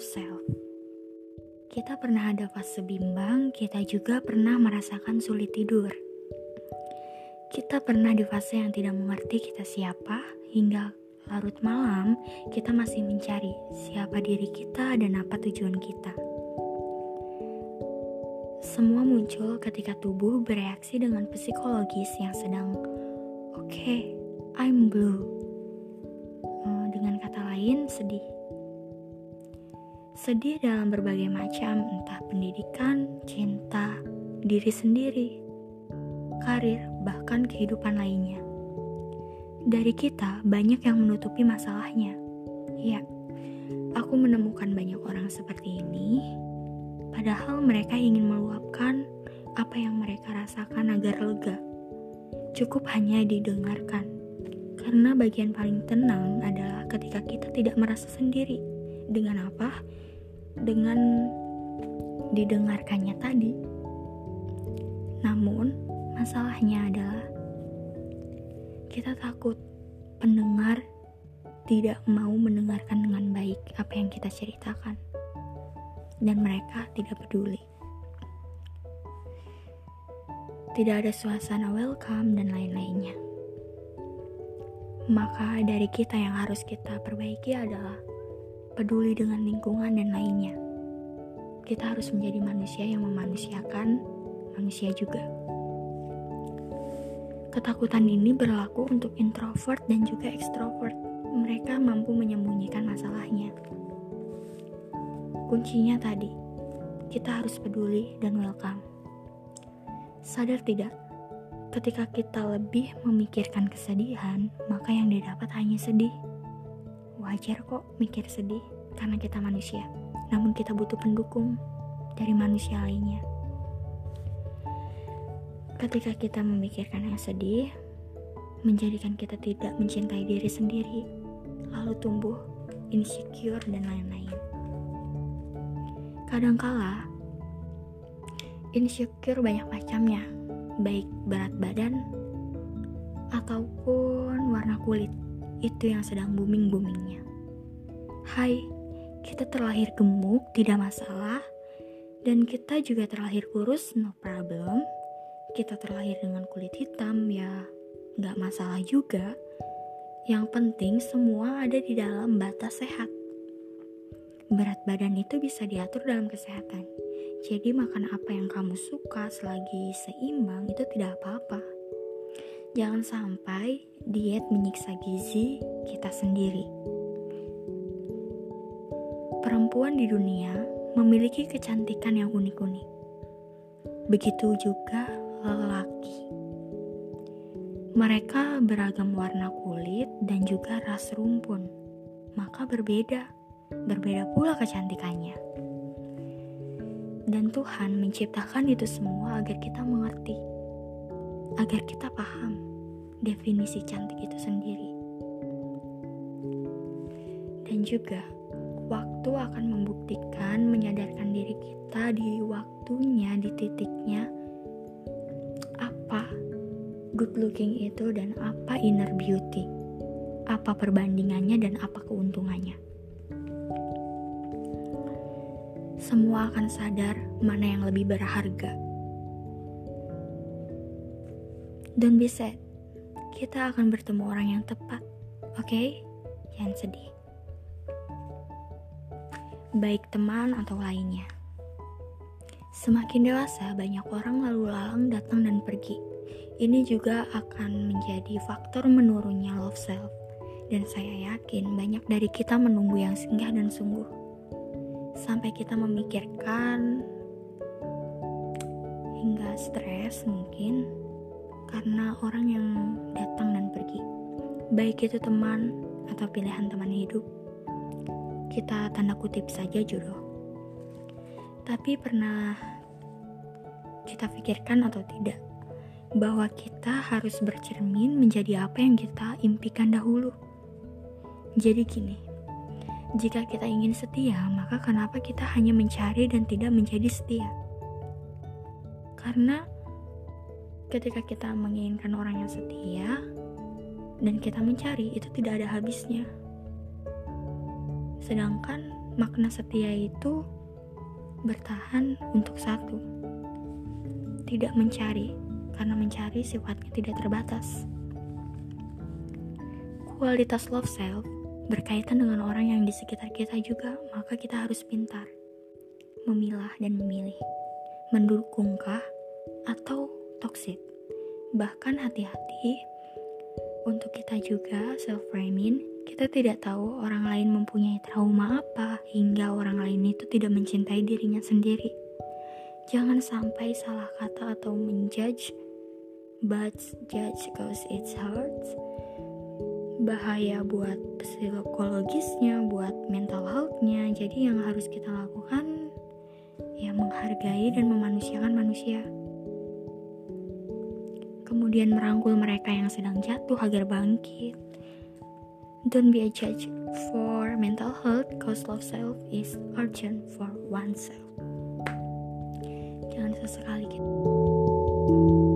self. Kita pernah ada fase bimbang, kita juga pernah merasakan sulit tidur. Kita pernah di fase yang tidak mengerti kita siapa, hingga larut malam kita masih mencari siapa diri kita dan apa tujuan kita. Semua muncul ketika tubuh bereaksi dengan psikologis yang sedang oke, okay, I'm blue. Eh, dengan kata lain, sedih. Sedih dalam berbagai macam, entah pendidikan, cinta, diri sendiri, karir, bahkan kehidupan lainnya. Dari kita, banyak yang menutupi masalahnya. Ya, aku menemukan banyak orang seperti ini, padahal mereka ingin meluapkan apa yang mereka rasakan agar lega. Cukup hanya didengarkan, karena bagian paling tenang adalah ketika kita tidak merasa sendiri. Dengan apa? Dengan didengarkannya tadi. Namun, masalahnya adalah kita takut pendengar tidak mau mendengarkan dengan baik apa yang kita ceritakan, dan mereka tidak peduli. Tidak ada suasana welcome dan lain-lainnya. Maka dari kita yang harus kita perbaiki adalah peduli dengan lingkungan dan lainnya. Kita harus menjadi manusia yang memanusiakan manusia juga. Ketakutan ini berlaku untuk introvert dan juga ekstrovert. Mereka mampu menyembunyikan masalahnya. Kuncinya tadi, kita harus peduli dan welcome. Sadar tidak, ketika kita lebih memikirkan kesedihan, maka yang didapat hanya sedih. Wajar kok mikir sedih karena kita manusia, namun kita butuh pendukung dari manusia lainnya. Ketika kita memikirkan yang sedih, menjadikan kita tidak mencintai diri sendiri, lalu tumbuh insecure dan lain-lain. Kadangkala, insecure banyak macamnya, baik berat badan ataupun warna kulit. Itu yang sedang booming-boomingnya. Hai, kita terlahir gemuk, tidak masalah. Dan kita juga terlahir kurus, no problem. Kita terlahir dengan kulit hitam, ya nggak masalah juga. Yang penting semua ada di dalam batas sehat. Berat badan itu bisa diatur dalam kesehatan. Jadi makan apa yang kamu suka selagi seimbang itu tidak apa-apa. Jangan sampai diet menyiksa gizi kita sendiri. Perempuan di dunia memiliki kecantikan yang unik-unik. Begitu juga lelaki. Mereka beragam warna kulit dan juga ras rumpun, maka berbeda, berbeda pula kecantikannya. Dan Tuhan menciptakan itu semua agar kita mengerti agar kita paham definisi cantik itu sendiri. Dan juga, waktu akan membuktikan menyadarkan diri kita di waktunya, di titiknya, apa good looking itu dan apa inner beauty, apa perbandingannya dan apa keuntungannya. Semua akan sadar mana yang lebih berharga Don't be sad. Kita akan bertemu orang yang tepat. Oke? Okay? Jangan sedih. Baik teman atau lainnya. Semakin dewasa, banyak orang lalu lalang datang dan pergi. Ini juga akan menjadi faktor menurunnya love self. Dan saya yakin banyak dari kita menunggu yang singgah dan sungguh. Sampai kita memikirkan hingga stres mungkin karena orang yang datang dan pergi, baik itu teman atau pilihan teman hidup. Kita tanda kutip saja jodoh. Tapi pernah kita pikirkan atau tidak bahwa kita harus bercermin menjadi apa yang kita impikan dahulu. Jadi gini, jika kita ingin setia, maka kenapa kita hanya mencari dan tidak menjadi setia? Karena ketika kita menginginkan orang yang setia dan kita mencari itu tidak ada habisnya sedangkan makna setia itu bertahan untuk satu. Tidak mencari, karena mencari sifatnya tidak terbatas. Kualitas love self berkaitan dengan orang yang di sekitar kita juga, maka kita harus pintar memilah dan memilih. Mendukungkah atau toxic? Bahkan hati-hati untuk kita juga self-framing, kita tidak tahu orang lain mempunyai trauma apa hingga orang lain itu tidak mencintai dirinya sendiri. Jangan sampai salah kata atau menjudge, but judge cause it's hurts. Bahaya buat psikologisnya, buat mental healthnya. Jadi yang harus kita lakukan ya menghargai dan memanusiakan manusia kemudian merangkul mereka yang sedang jatuh agar bangkit. Don't be a judge for mental health, cause love self is urgent for oneself. Jangan sesekali kita.